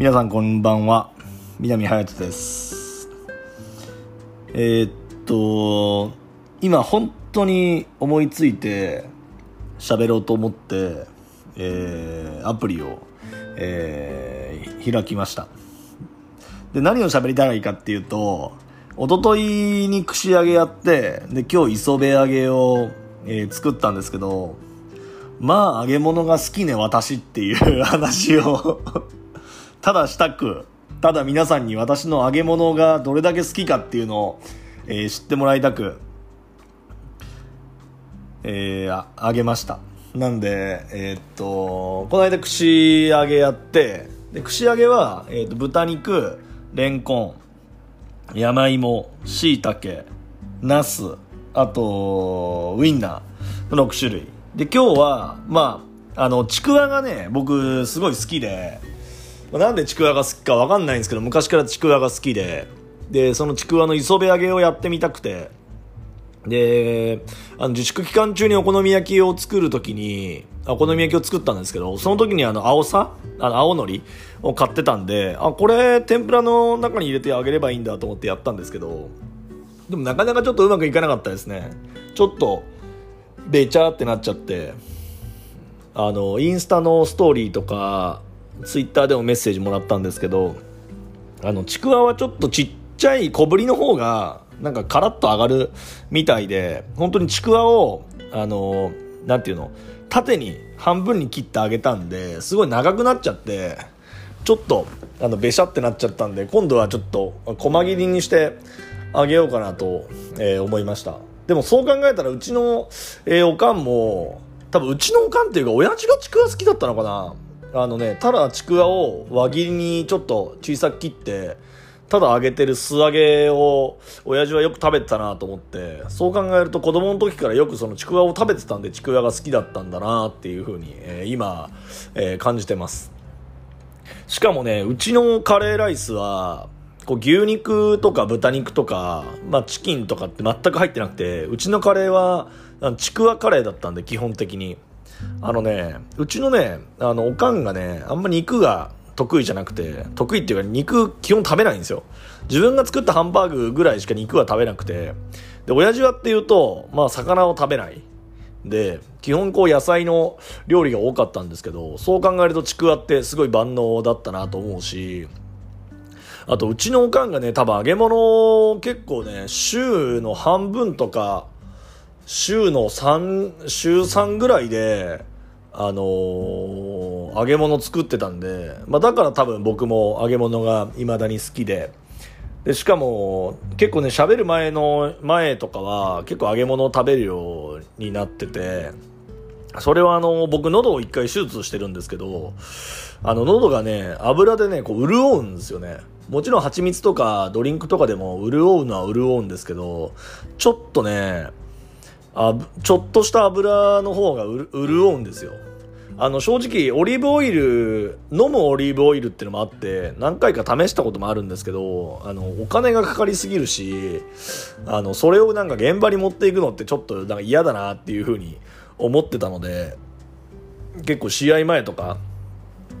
皆さんこんばんは。南隼人です。えー、っと今本当に思いついて喋ろうと思って、えーアプリを、えー開きました。で何を喋りたいかっていうと一昨日に串揚げやってで今日磯辺揚げを、えー作ったんですけどまあ揚げ物が好きね私っていう話をただしたくただ皆さんに私の揚げ物がどれだけ好きかっていうのを、えー知ってもらいたくえーあ揚げました。なんでえーっとこの間串揚げやってで串揚げは、えーっと豚肉レンコン山芋しいたけナスあとウインナーの6種類。で今日はまああのちくわがね僕すごい好きでまあなんでちくわが好きかわかんないんですけど昔からちくわが好きで。でそのちくわの磯辺揚げをやってみたくて。であの自粛期間中にお好み焼きを作るときにお好み焼きを作ったんですけどその時にあの青さ？あの青のり？を買ってたんであこれ天ぷらの中に入れてあげればいいんだと思ってやったんですけどでもなかなかちょっとうまくいかなかったですね。ちょっとべちゃってなっちゃってあのインスタのストーリーとかツイッターでもメッセージもらったんですけどあのちくわはちょっとちっちゃい小ぶりの方がなんかカラッと上がるみたいで本当にちくわをあのなんていうの縦に半分に切ってあげたんですごい長くなっちゃってちょっとあのべしゃってなっちゃったんで今度はちょっと細切りにしてあげようかなと、えー思いました。でもそう考えたらうちの、えーおかんも多分うちのおかんっていうか親父がちくわ好きだったのかな。あのねただちくわを輪切りにちょっと小さく切ってただ揚げてる素揚げを親父はよく食べてたなと思ってそう考えると子供の時からよくそのちくわを食べてたんでちくわが好きだったんだなっていうふうに、えー今、えー感じてます。しかもねうちのカレーライスはこう牛肉とか豚肉とか、まあ、チキンとかって全く入ってなくてうちのカレーはちくわカレーだったんで基本的に。あのねうちのねあのおかんがねあんま肉が得意じゃなくて得意っていうか肉基本食べないんですよ。自分が作ったハンバーグぐらいしか肉は食べなくてで親父はっていうとまあ魚を食べない。で基本こう野菜の料理が多かったんですけどそう考えるとちくわってすごい万能だったなと思うしあとうちのおかんがね多分揚げ物結構ね週の半分とか週の3週3ぐらいであのー揚げ物作ってたんで、まあ、だから多分僕も揚げ物が未だに好きで。でしかも結構ね喋る前の前とかは結構揚げ物を食べるようになっててそれはあの僕喉を一回手術してるんですけどあの喉がね油でねこう潤うんですよね。もちろん蜂蜜とかドリンクとかでも潤うのは潤うんですけどちょっとねあちょっとした油の方が潤うんですよ。あの正直オリーブオイル飲むオリーブオイルっていうのもあって何回か試したこともあるんですけどあのお金がかかりすぎるしあのそれをなんか現場に持っていくのってちょっとなんか嫌だなっていうふうに思ってたので結構試合前とか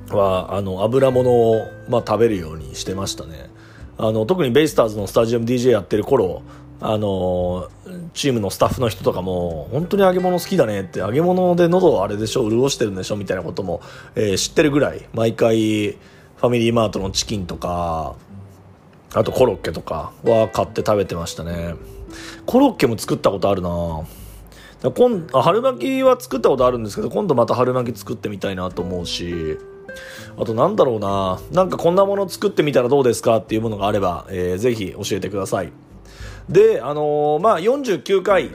はあの油物を、まあ、食べるようにしてましたね。あの特にベイスターズのスタジアム DJ やってる頃あのチームのスタッフの人とかも本当に揚げ物好きだねって揚げ物で喉あれでしょ潤してるんでしょみたいなことも、えー知ってるぐらい。毎回ファミリーマートのチキンとかあとコロッケとかは買って食べてましたね。コロッケも作ったことあるな。だ今春巻きは作ったことあるんですけど今度また春巻き作ってみたいなと思うし。あとなんだろうな。なんかこんなもの作ってみたらどうですかっていうものがあれば、えーぜひ教えてください。であのーまあ49回、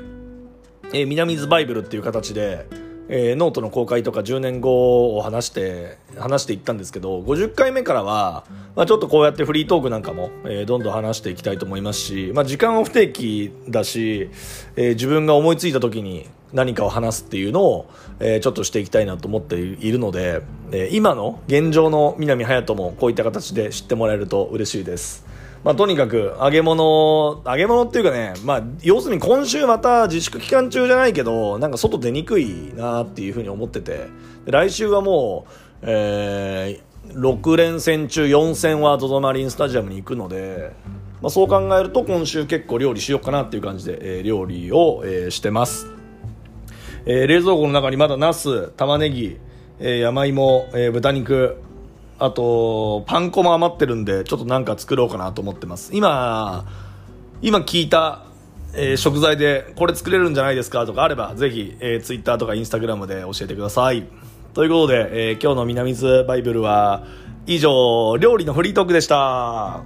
えー南ズバイブルっていう形で、えーノートの公開とか10年後を話して話していったんですけど50回目からは、まあ、ちょっとこうやってフリートークなんかも、えーどんどん話していきたいと思いますし、まあ、時間は不定期だし、えー自分が思いついた時に何かを話すっていうのを、えーちょっとしていきたいなと思っているので、えー今の現状の南隼人もこういった形で知ってもらえると嬉しいです。まあ、とにかく揚げ物揚げ物っていうかね、まあ、要するに今週また自粛期間中じゃないけどなんか外出にくいなっていうふうに思ってて。来週はもう、えー6連戦中4戦は ZOZO マリンスタジアムに行くので、まあ、そう考えると今週結構料理しようかなっていう感じで、えー、料理を、えー、してます、えー、冷蔵庫の中にまだナス玉ねぎ、えー、山芋、えー、豚肉あとパン粉も余ってるんでちょっとなんか作ろうかなと思ってます。今今聞いたえー、食材でこれ作れるんじゃないですかとかあればぜひ、えー、Twitter とか Instagram で教えてください。ということで、えー、今日の南津バイブルは以上料理のフリートークでした。